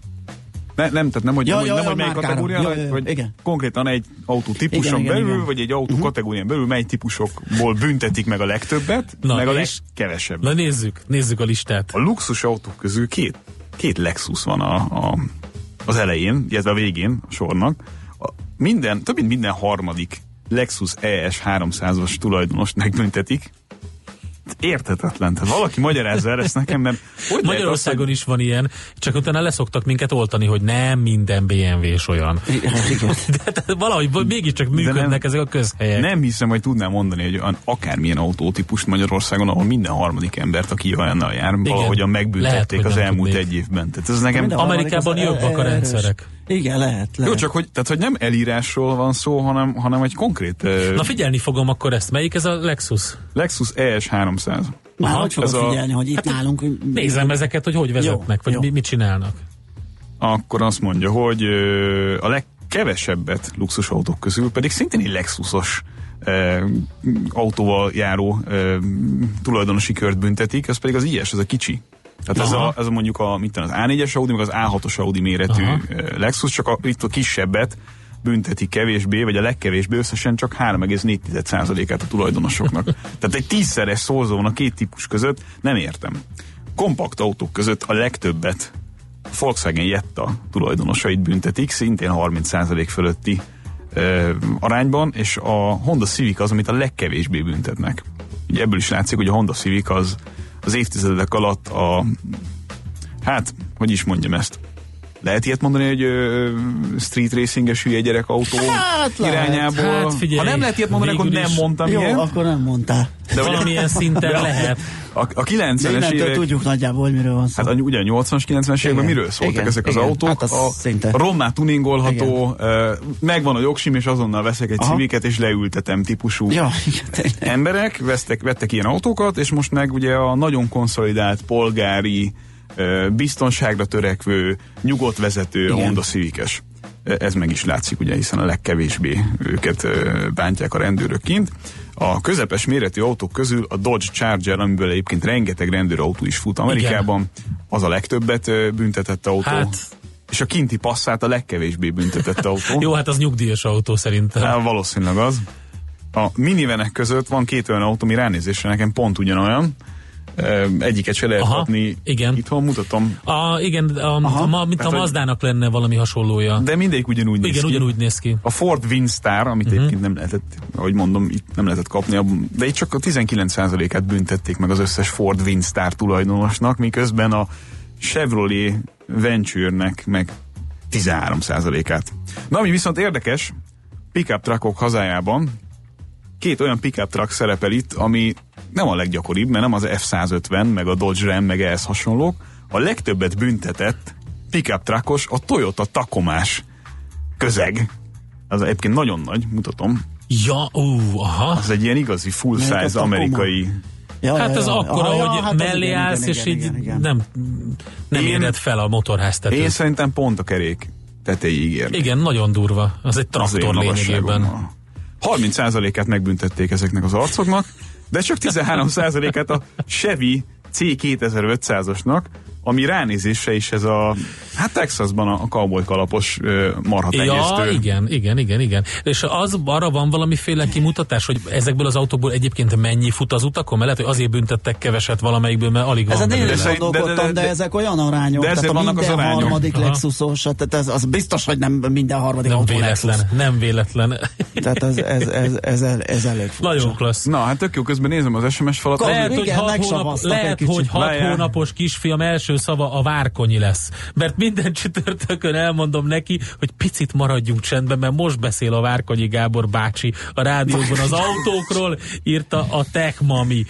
Ne, nem, tehát nem, hogy, Ja, nem, hogy, ja, nem, ja, hogy melyik márkára. kategória, Ja, ja, vagy igen. konkrétan egy autó típuson Igen, igen, belül, igen. vagy egy autó kategórián belül, mely típusokból büntetik meg a legtöbbet, Na, meg a és? legkevesebbet. Na nézzük, nézzük a listát. A luxus autók közül két, két Lexus van a, a, az elején, illetve a végén a sornak. A, minden, több mint minden harmadik Lexus ES 300-as tulajdonost megbüntetik. Értetetlen. Tehát valaki magyarázza ezt nekem, mert hogy Magyarországon azt, is van ilyen, csak utána leszoktak minket oltani, hogy nem minden BMW-s olyan. Hát igen. De, de valahogy mégiscsak működnek nem- ezek a közhelyek. Nem hiszem, hogy tudnám mondani, hogy olyan- akármilyen autótípust Magyarországon, ahol minden harmadik embert, aki olyannal jár, valahogyan megbüntették Lehet, az elmúlt tudnék. egy évben. Tehát ez nekem... Amerikában jobbak a rendszerek. Igen, lehet, lehet. Jó, csak hogy, tehát, hogy nem elírásról van szó, hanem, hanem egy konkrét Na figyelni fogom akkor ezt. Melyik ez a Lexus? Lexus ES 300. Már Aha, hogy fogod ez a- figyelni, hogy itt nálunk... Nézem ezeket, hogy hogy vezetnek, vagy jó. mi, mit csinálnak. Akkor azt mondja, hogy a legkevesebbet luxusautók közül pedig szintén egy Lexusos ö, autóval járó ö, tulajdonosi kört büntetik, ez pedig az IS, ez a kicsi. Tehát ez a, ez a mondjuk a, mit tudom, az A4-es Audi, meg az A6-os Audi méretű Aha. Lexus, csak a, itt a kisebbet bünteti kevésbé, vagy a legkevésbé összesen csak 3,4%-át a tulajdonosoknak. Tehát egy tízszeres szorzón a két típus között nem értem. Kompakt autók között a legtöbbet Volkswagen Jetta tulajdonosait büntetik, szintén 30% fölötti ö, arányban, és a Honda Civic az, amit a legkevésbé büntetnek. Ugye ebből is látszik, hogy a Honda Civic az az évtizedek alatt a hát, hogy is mondjam ezt, lehet ilyet mondani, hogy ö, street racinges hülye gyerek autó Hát lehet. irányából? Hát figyelj, ha nem lehet ilyet mondani, akkor nem mondtam Jó, ilyet. akkor nem mondtál. De Valamilyen szinten De- lehet. A, a De 90-es innentől évek tudjuk nagyjából, hogy miről van szó. Hát a, ugye a 80-as, 90-es években Igen, miről szóltak igen, ezek az igen. autók? Hát az a szinte. rommá tuningolható, ö, megvan a jogsim, és azonnal veszek egy Aha. civiket, és leültetem típusú Ja, igen, emberek, vesztek, vettek ilyen autókat, és most meg ugye a nagyon konszolidált polgári, biztonságra törekvő, nyugodt vezető Igen. Honda Civic-es. Ez meg is látszik, ugye, hiszen a legkevésbé őket bántják a rendőrök kint. A közepes méretű autók közül a Dodge Charger, amiből egyébként rengeteg rendőrautó is fut Amerikában, az a legtöbbet büntetett autó. Hát- És a kinti passzát a legkevésbé büntetett autó. Jó, hát az nyugdíjas autó szerintem. Hát, valószínűleg az. A minivenek között van két olyan autó, ami ránézésre nekem pont ugyanolyan, Egyiket se lehet Aha, kapni. igen. Itthon mutatom. A, igen, a, a, ma, mint a Tehát, hogy- Mazdának lenne valami hasonlója. De mindegyik ugyanúgy néz igen, ki. ugyanúgy néz ki. A Ford Windstar, amit uh-huh. egyébként nem lehetett, ahogy mondom, itt nem lehetett kapni, de itt csak a 19%-át büntették meg az összes Ford Windstar tulajdonosnak, miközben a Chevrolet Venture-nek meg 13%-át. Na, ami viszont érdekes, pickup truckok hazájában két olyan pickup truck szerepel itt, ami nem a leggyakoribb, mert nem az F-150, meg a Dodge Ram, meg ehhez hasonlók. A legtöbbet büntetett pickup truckos a Toyota Takomás közeg. Az egyébként nagyon nagy, mutatom. Ja, ú, aha. Az egy ilyen igazi full Melyik a size Tacoma? amerikai. Ja, Hát az akkora, Aha, ja, hogy hát az mellé igen, állsz, igen, és igen, így igen, igen. nem, nem Én- éred fel a motorháztetőt. Én szerintem pont a kerék tetejéig ér. Igen, nagyon durva. Az egy traktor lényegében. 30%-át megbüntették ezeknek az arcoknak, de csak 13%-át a Chevy C2500-asnak, ami ránézésre is ez a, hát Texasban a, cowboy kalapos marha Ja, tenyésztő. igen, igen, igen, igen. És az arra van valamiféle kimutatás, hogy ezekből az autókból egyébként mennyi fut az utakon? Mert lehet, hogy azért büntettek keveset valamelyikből, mert alig van Ezen én belőle. is gondolkodtam, de, de- de- de, ezek olyan arányok. de ezért tehát a vannak az arányok. harmadik Aha. Lexusos, tehát ez, az biztos, hogy nem minden harmadik Nem autó véletlen, Lexus. nem véletlen. Tehát ez, ez, ez, ez, ez, ez elég furcsa. Nagyon klassz. Na, hát tök jó, közben nézem az SMS falat. Lehet, hogy hat, hónap, lehet, hogy hat hónapos kisfiam első szava a várkonyi lesz. Mert minden csütörtökön elmondom neki, hogy picit maradjunk csendben, mert most beszél a Várkonyi Gábor bácsi a rádióban az autókról, írta a Tech Mami.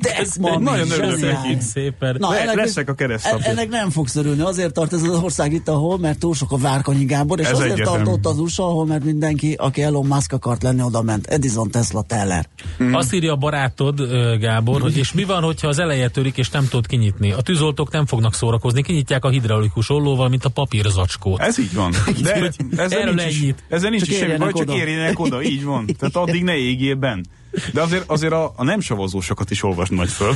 Tech Mami, Nagyon örülök neki. szépen. Na, Le- ennek, leszek a keresztapja. en- ennek nem fogsz örülni. Azért tart ez az ország itt, ahol, mert túl sok a Várkonyi Gábor, és Ez azért egyetem. tart ott az USA, ahol mert mindenki, aki Elon Musk akart lenni, oda ment. Edison, Tesla, Teller. Mm. Azt írja a barátod, Gábor, hogy és mi van, hogyha az eleje törik, és nem tudod kinyitni? A tűzoltók nem fognak szórakozni, kinyitják a hidraulikus ollóval, mint a papírzacskót. Ez így van. De ezzel erről nincs, is, ezzel nincs Csak is semmi baj, érjenek csak oda. érjenek oda, így van. Tehát addig ne égjél benn. De azért, azért a, a nem savazósokat is olvasd majd föl.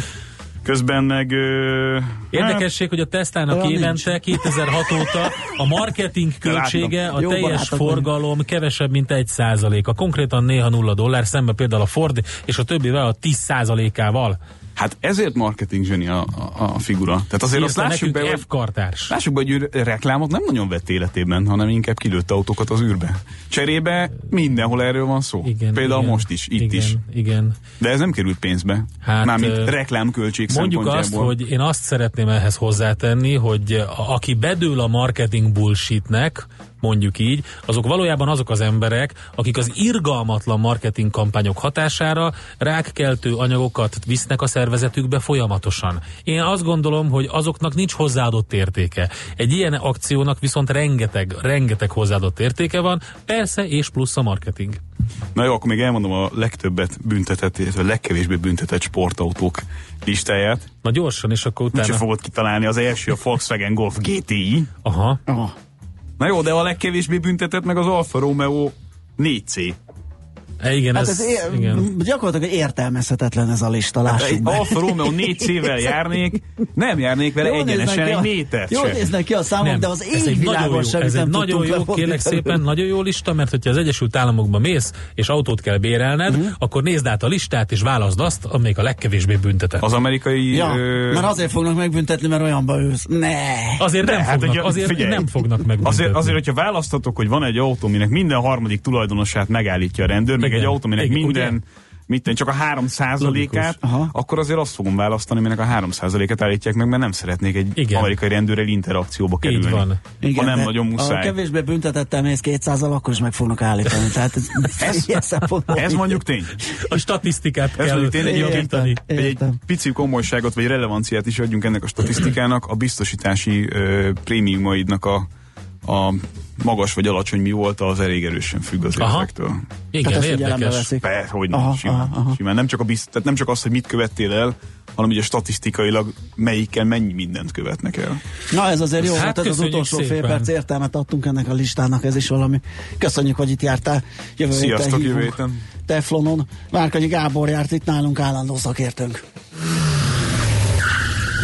Közben meg... Ö, Érdekesség, hogy a Teslának Olyan évente 2006 óta a marketing költsége, a Jó teljes forgalom kevesebb, mint egy százalék. A konkrétan néha nulla dollár, szembe például a Ford és a többivel a 10 százalékával. Hát ezért marketing zseni a, a, a figura. Tehát azért azt Írta lássuk nekünk be, hogy, kartárs. lássuk be, hogy ő reklámot nem nagyon vett életében, hanem inkább kilőtte autókat az űrbe. Cserébe mindenhol erről van szó. Igen, Például igen, most is, itt igen, is. Igen. De ez nem került pénzbe. Hát, Mármint reklámköltség Mondjuk azt, hogy én azt szeretném ehhez hozzátenni, hogy aki bedől a marketing bullshitnek, mondjuk így, azok valójában azok az emberek, akik az irgalmatlan marketing kampányok hatására rákkeltő anyagokat visznek a szervezetükbe folyamatosan. Én azt gondolom, hogy azoknak nincs hozzáadott értéke. Egy ilyen akciónak viszont rengeteg, rengeteg hozzáadott értéke van, persze, és plusz a marketing. Na jó, akkor még elmondom a legtöbbet büntetett, illetve a legkevésbé büntetett sportautók listáját. Na gyorsan, és akkor utána... fogod kitalálni, az első a Volkswagen Golf GTI. Aha. Oh. Na jó, de a legkevésbé büntetett meg az Alfa Romeo 4C. E, igen, Hát ez, ez é- igen. gyakorlatilag értelmezhetetlen ez a lista, lássuk Egy be. Alfa Romeo 4C-vel járnék, nem járnék vele Jól egyenesen egy métert Jól se. néznek ki a számok, Nem, de az ez egy nagyon égvilágon jó, semmit ez egy nagyon jó, kérlek szépen, nagyon jó lista, mert hogyha az Egyesült Államokba mész, és autót kell bérelned, uh-huh. akkor nézd át a listát, és válaszd azt, amelyik a legkevésbé büntetett. Az amerikai... Ja, ö, mert azért fognak megbüntetni, mert olyanba ősz. Ne! Azért nem hát, fognak, azért figyelj. nem fognak megbüntetni. Azért, azért, hogyha választhatok, hogy van egy autó, aminek minden harmadik tulajdonosát megállítja a rendőr, meg Igen. egy autó, aminek Igen, minden, ugye? mit csak a 3 százalékát, Aha. akkor azért azt fogom választani, aminek a 3 százalékát állítják meg, mert nem szeretnék egy Igen. amerikai rendőrrel interakcióba kerülni. Így van. ha nem nagyon Ha muszáj. kevésbé büntetettel mész 200 akkor is meg fognak állítani. Tehát ez, szempontból- Ez mondjuk tény. A statisztikát Ez kell javítani. Értem. Hogy egy Értem. pici komolyságot vagy relevanciát is adjunk ennek a statisztikának, a biztosítási ö, prémiumaidnak a, a magas vagy alacsony mi volt, az elég erősen függ az Aha. évektől. Igen, Tehát érdekes. Persze, hogy Aha, aha, simán, aha, aha. simán. Nem, csak a bizt, tehát nem csak az, hogy mit követtél el, hanem ugye statisztikailag melyikkel mennyi mindent követnek el. Na ez azért jó, Hát ez az utolsó fél szépen. perc értelmet adtunk ennek a listának, ez is valami. Köszönjük, hogy itt jártál. Jövő Sziasztok, jövő héten. Teflonon. Várkanyi Gábor járt itt nálunk állandó szakértőnk.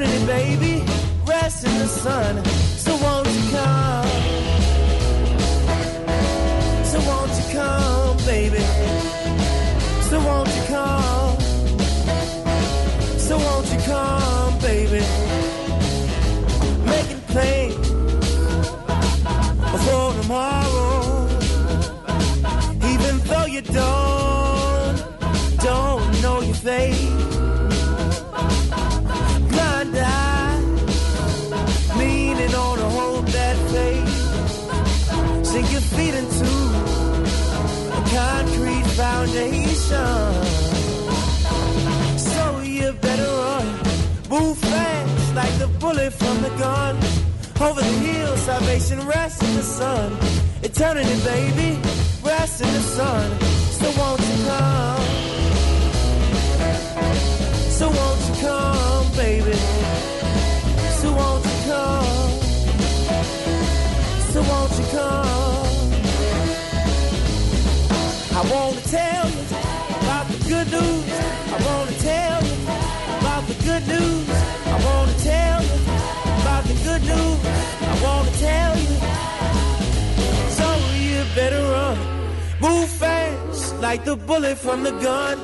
Eternity, baby, I wanna tell you about the good news. I wanna tell you about the good news. I wanna tell you. So you better run, move fast like the bullet from the gun.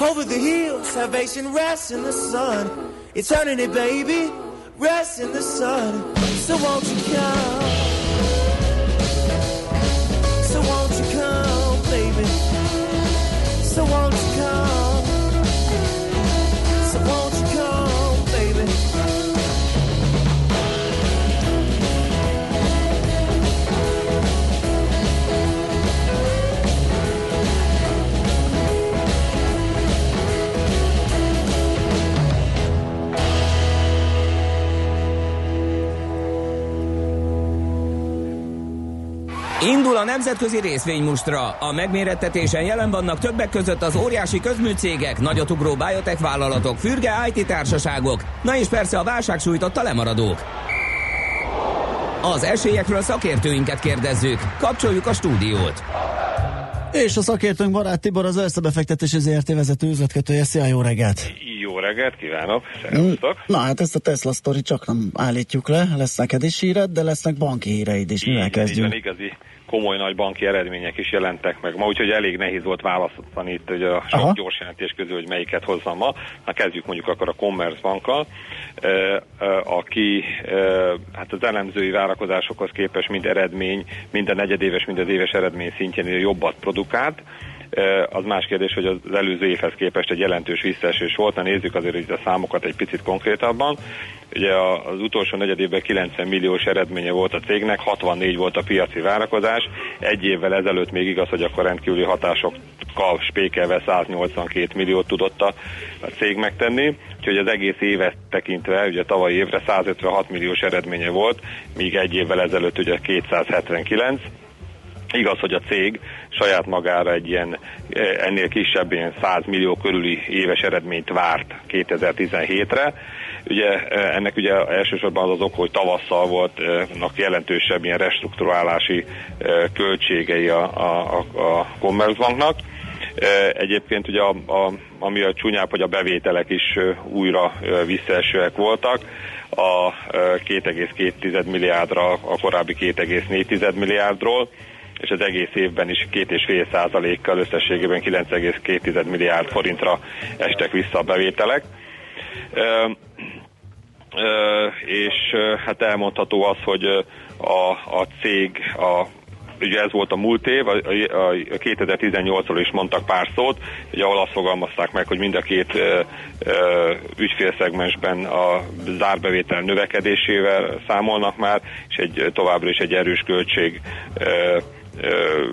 Over the hill, salvation rests in the sun. Eternity, baby, rests in the sun. So won't you come? Indul a nemzetközi részvénymustra. A megmérettetésen jelen vannak többek között az óriási közműcégek, nagyotugró biotech vállalatok, fürge IT társaságok, na és persze a válság sújtotta lemaradók. Az esélyekről szakértőinket kérdezzük. Kapcsoljuk a stúdiót. És a szakértőnk barát Tibor az összebefektetési ZRT vezető üzletkötője. Szia, jó reggelt! Jó reggelt kívánok, szervusztok! Na hát ezt a Tesla sztori csak nem állítjuk le, lesz neked is híred, de lesznek banki híreid is. Mivel Így van, kezdjünk? igazi komoly nagy banki eredmények is jelentek meg ma, úgyhogy elég nehéz volt választani itt hogy a sok Aha. gyors jelentés közül, hogy melyiket hozzam ma. Na kezdjük mondjuk akkor a Commerce bankkal, eh, aki hát az elemzői várakozásokhoz képest mind eredmény, mind a negyedéves, mind az éves eredmény szintjén jobbat produkált. Az más kérdés, hogy az előző évhez képest egy jelentős visszaesés volt. Na nézzük azért itt a számokat egy picit konkrétabban. Ugye az utolsó negyedévben 90 milliós eredménye volt a cégnek, 64 volt a piaci várakozás. Egy évvel ezelőtt még igaz, hogy akkor rendkívüli hatásokkal spékelve 182 milliót tudott a, a cég megtenni. Úgyhogy az egész évet tekintve, ugye tavalyi évre 156 milliós eredménye volt, míg egy évvel ezelőtt ugye 279. Igaz, hogy a cég saját magára egy ilyen eh, ennél kisebb, ilyen 100 millió körüli éves eredményt várt 2017-re. Ugye eh, ennek ugye elsősorban az az ok, hogy tavasszal voltnak jelentősebb ilyen restrukturálási eh, költségei a, a, a, Commerzbanknak. Egyébként ugye a, a, ami a csúnyább, hogy a bevételek is újra visszaesőek voltak. A eh, 2,2 milliárdra a korábbi 2,4 milliárdról és az egész évben is 2,5 százalékkal összességében 9,2 milliárd forintra estek vissza a bevételek. Ö, ö, és hát elmondható az, hogy a, a cég a ugye ez volt a múlt év, a, a, a 2018-ról is mondtak pár szót, ugye ahol azt fogalmazták meg, hogy mind a két ö, ö, ügyfélszegmensben a zárbevétel növekedésével számolnak már, és egy továbbra is egy erős költség ö, ö,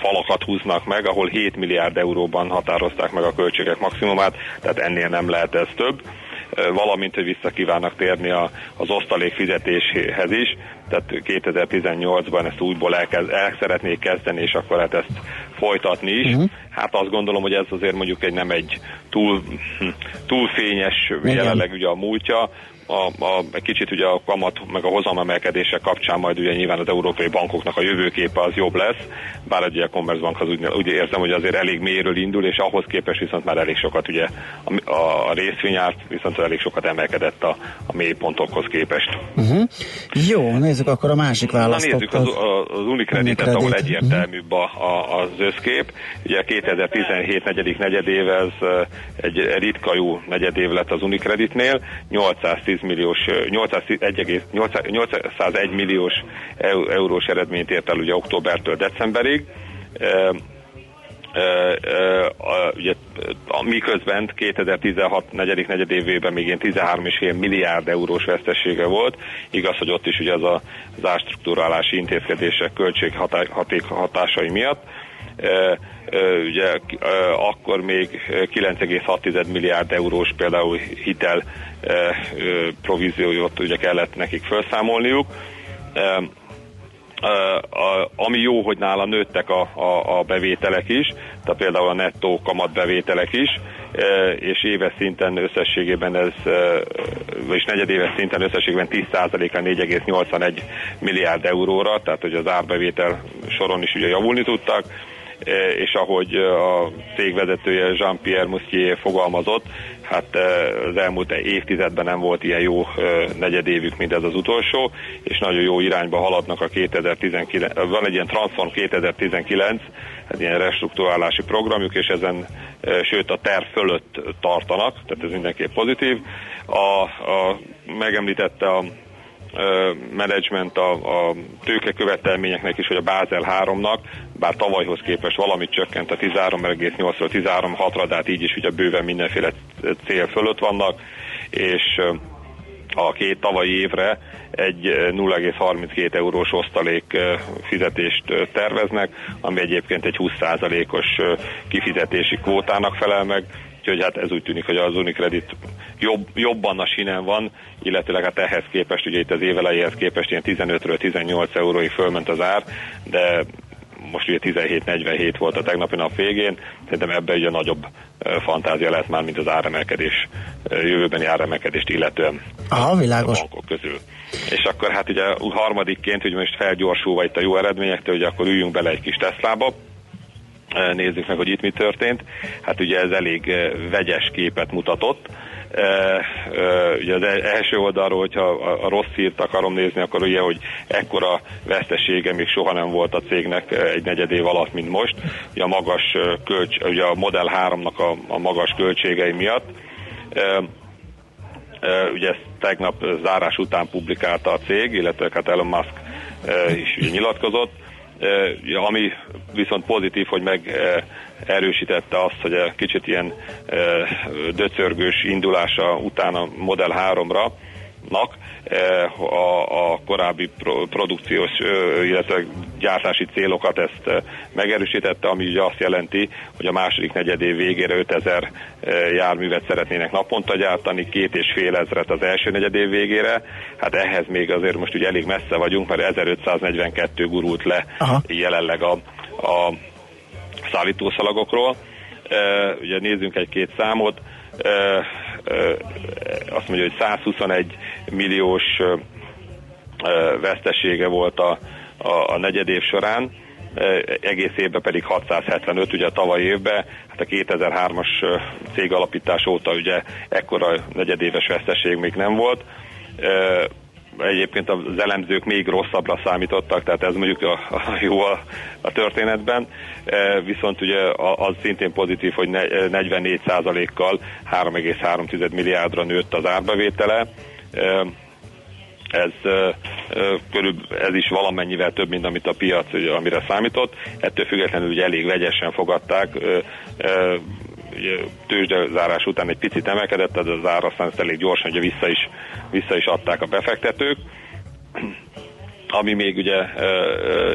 falakat húznak meg, ahol 7 milliárd euróban határozták meg a költségek maximumát, tehát ennél nem lehet ez több valamint, hogy vissza kívánnak térni a, az osztalék fizetéshez is, tehát 2018-ban ezt újból elkezd, el szeretnék kezdeni, és akkor lehet ezt folytatni is. Uh-huh. Hát azt gondolom, hogy ez azért mondjuk egy nem egy túl, hm, túl fényes Igen. jelenleg ugye a múltja, a, a, egy kicsit ugye a kamat meg a hozamemelkedése kapcsán majd ugye nyilván az európai bankoknak a jövőképe az jobb lesz, bár ugye a Commerzbank az úgy, úgy érzem, hogy azért elég mélyről indul, és ahhoz képest viszont már elég sokat ugye a, a részvényárt viszont elég sokat emelkedett a, a mélypontokhoz képest. Uh-huh. Jó, nézzük akkor a másik Na választott. nézzük az, az, az Unikreditet, ahol Unicredit. egyértelműbb a, a, az összkép. Ugye 2017 negyedik negyedév ez egy ritka jó negyedév lett az Unicreditnél, 810 milliós, eh, 801, 801 milliós eu- eurós eredményt ért el ugye októbertől decemberig. Ugye, miközben 2016 negyedik negyedévében még ilyen 13,5 milliárd eurós vesztesége volt. Igaz, hogy ott is ugye az a, az ástruktúrálási intézkedések költség haték hatásai miatt. Ugye akkor még 9,6 milliárd eurós például hitel províziót ugye kellett nekik felszámolniuk. Ami jó, hogy nála nőttek a, a, a bevételek is, tehát például a nettó kamat bevételek is, és éves szinten összességében ez, vagyis negyedéves szinten összességében 10%-a 4,81 milliárd euróra, tehát hogy az árbevétel soron is ugye javulni tudtak, és ahogy eh, a cég vezetője Jean-Pierre Moustier fogalmazott, hát eh, az elmúlt évtizedben nem volt ilyen jó negyedévük, mint ez az utolsó, és nagyon jó irányba haladnak a 2019, van egy ilyen Transform 2019, hát ilyen restrukturálási programjuk, és ezen, sőt a terv fölött tartanak, tehát ez mindenképp pozitív. A, a, megemlítette a menedzsment a, a tőkekövetelményeknek is, hogy a Bázel 3-nak, bár tavalyhoz képest valamit csökkent a 13,8-ról 13,6-ra, de hát így is ugye bőven mindenféle cél fölött vannak, és a két tavalyi évre egy 0,32 eurós osztalék fizetést terveznek, ami egyébként egy 20%-os kifizetési kvótának felel meg, úgyhogy hát ez úgy tűnik, hogy az Unicredit jobb, jobban a sinen van, illetőleg hát ehhez képest, ugye itt az évelejéhez képest ilyen 15-ről 18 euróig fölment az ár, de most ugye 17-47 volt a tegnapi nap végén, szerintem ebben ugye nagyobb fantázia lesz már, mint az áremelkedés, jövőbeni áremelkedést illetően Aha, világos. a bankok közül. És akkor hát ugye harmadikként, hogy most felgyorsulva itt a jó eredményektől, hogy akkor üljünk bele egy kis Teslába, nézzük meg, hogy itt mi történt. Hát ugye ez elég vegyes képet mutatott. Ugye az első oldalról, hogyha a rossz hírt akarom nézni, akkor ugye, hogy ekkora vesztesége még soha nem volt a cégnek egy negyed év alatt, mint most. Ugye a magas kölcs, ugye a Model 3-nak a, a magas költségei miatt. Ugye ezt tegnap zárás után publikálta a cég, illetve hát Elon Musk is nyilatkozott. Ami viszont pozitív, hogy meg erősítette azt, hogy egy kicsit ilyen döcörgős indulása után a Model 3-ra nak a, a korábbi pro, produkciós, illetve gyártási célokat ezt megerősítette, ami ugye azt jelenti, hogy a második negyedév végére 5000 ö, járművet szeretnének naponta gyártani, két és fél ezret az első negyedév végére. Hát ehhez még azért most ugye elég messze vagyunk, mert 1542 gurult le Aha. jelenleg a, a szállítószalagokról. Ugye nézzünk egy-két számot. Azt mondja, hogy 121 milliós vesztesége volt a, a, a negyed év során, egész évben pedig 675, ugye a tavaly évben, hát a 2003-as cég alapítás óta ugye ekkora negyedéves veszteség még nem volt. Egyébként az elemzők még rosszabbra számítottak, tehát ez mondjuk a, a jó a, a történetben, e, viszont ugye az szintén pozitív, hogy ne- 44%-kal 3,3 milliárdra nőtt az árbevétele, E, ez, ö, ö, körül, ez is valamennyivel több, mint amit a piac, amire számított. Ettől függetlenül ugye elég vegyesen fogadták. Tőzsdezárás után egy picit emelkedett, de az ár aztán ezt elég gyorsan ugye vissza is, vissza is adták a befektetők. Ami még ugye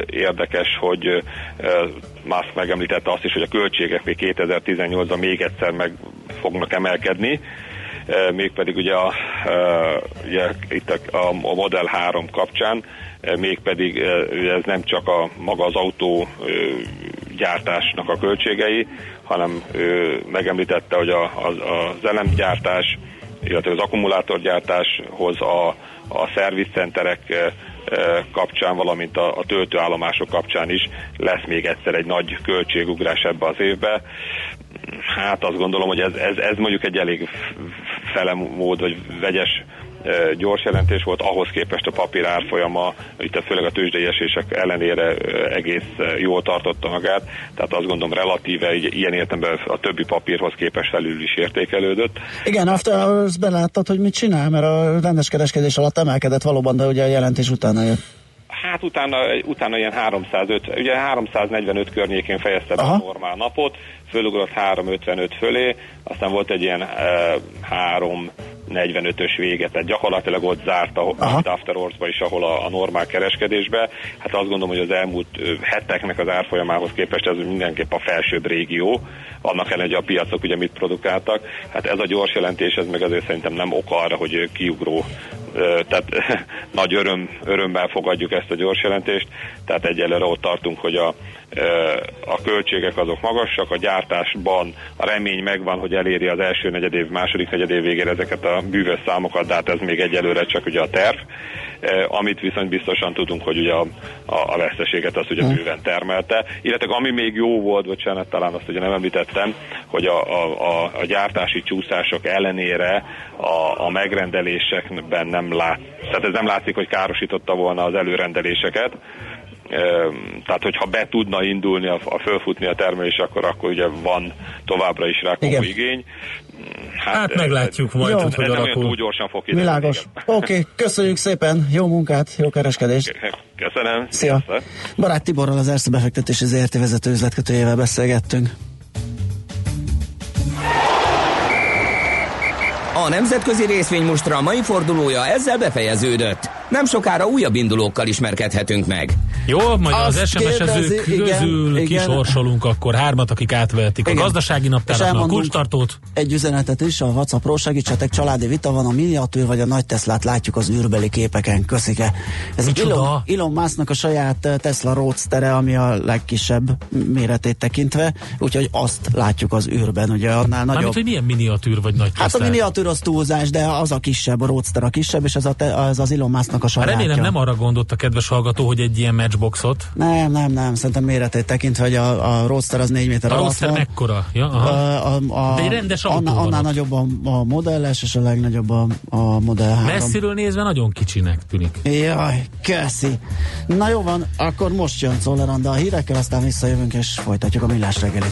érdekes, hogy Musk megemlítette azt is, hogy a költségek még 2018-ban még egyszer meg fognak emelkedni, mégpedig ugye, a, ugye itt a, a Model 3 kapcsán, mégpedig ez nem csak a maga az autó gyártásnak a költségei, hanem ö, megemlítette, hogy a, az, az elemgyártás, illetve az akkumulátorgyártáshoz a, a szervizcenterek ö, ö, kapcsán, valamint a, a töltőállomások kapcsán is lesz még egyszer egy nagy költségugrás ebbe az évbe. Hát azt gondolom, hogy ez, ez, ez mondjuk egy elég felemód, vagy vegyes gyors jelentés volt, ahhoz képest a papír árfolyama, itt főleg a tőzsdei esések ellenére egész jól tartotta magát, tehát azt gondolom relatíve így, ilyen értelemben a többi papírhoz képest felül is értékelődött. Igen, After Hours beláttad, hogy mit csinál, mert a rendes kereskedés alatt emelkedett valóban, de ugye a jelentés utána jött. Hát utána, utána ilyen 305, ugye 345 környékén fejezte be Aha. a normál napot, fölugrott 355 fölé, aztán volt egy ilyen e, 345-ös vége, tehát gyakorlatilag ott zárt a After Hours-ba is, ahol a, a normál kereskedésbe. Hát azt gondolom, hogy az elmúlt heteknek az árfolyamához képest ez mindenképp a felsőbb régió, annak ellenére, hogy a piacok ugye mit produkáltak. Hát ez a gyors jelentés, ez meg azért szerintem nem ok arra, hogy kiugró tehát nagy öröm, örömmel fogadjuk ezt a gyors jelentést, tehát egyelőre ott tartunk, hogy a, a költségek azok magasak, a gyártásban a remény megvan, hogy eléri az első negyedév, második negyedév végére ezeket a bűvös számokat, de hát ez még egyelőre csak ugye a terv, amit viszont biztosan tudunk, hogy ugye a, a, a veszteséget azt ugye bőven termelte, illetve ami még jó volt, bocsánat, talán azt ugye nem említettem, hogy a, a, a, a gyártási csúszások ellenére a, a megrendelésekben nem lát, tehát ez nem látszik, hogy károsította volna az előrendeléseket, tehát hogyha be tudna indulni, a, a fölfutni a termelés, akkor, akkor ugye van továbbra is rá komoly igény. Hát meglátjuk majd, Jó. hogy hogy nem olyan túl alakul. gyorsan fog kiderülni. Világos. Oké, okay, köszönjük szépen, jó munkát, jó kereskedést. Köszönöm. Szia! Sziasztok. Barát Tiborral az Erste befektetési ZRT vezető üzletkötőjével beszélgettünk. A nemzetközi részvénymustra mai fordulója ezzel befejeződött. Nem sokára újabb indulókkal ismerkedhetünk meg. Jó, majd az Azt SMS-ezők kérdezi, igen, közül igen. kisorsolunk akkor hármat, akik átvehetik a Igen. gazdasági És naptárat, a kulcstartót. Egy üzenetet is a WhatsAppról segítsetek, családi vita van, a miniatűr vagy a nagy Teslát látjuk az űrbeli képeken, köszike. Ez Micsoda? Elon, Elon Musknak a saját eh, Tesla Roadster, ami a legkisebb méretét tekintve, úgyhogy azt látjuk az űrben, ugye annál Mármint, nagyobb. hogy milyen miniatűr vagy nagy Hát a Tesla. miniatűr az túlzás, de az a kisebb, a Roadster a kisebb, és az a te, az, az Elon Musknak a Hát sajátja. remélem nem arra gondolt a kedves hallgató, hogy egy ilyen matchboxot. Nem, nem, nem, szerintem méretét tekintve, hogy a, a Roadster az 4 méter A alatt van. mekkora? Ja, aha. A, a, a, De egy rendes autó annál, annál nagyobb a, a modelles, és a legnagyobb a, a Model 3. Messziről nézve nagyon kicsinek tűnik. Jaj, köszi. Na jó van, akkor most jön Czoller a hírekkel, aztán visszajövünk, és folytatjuk a millás reggelit.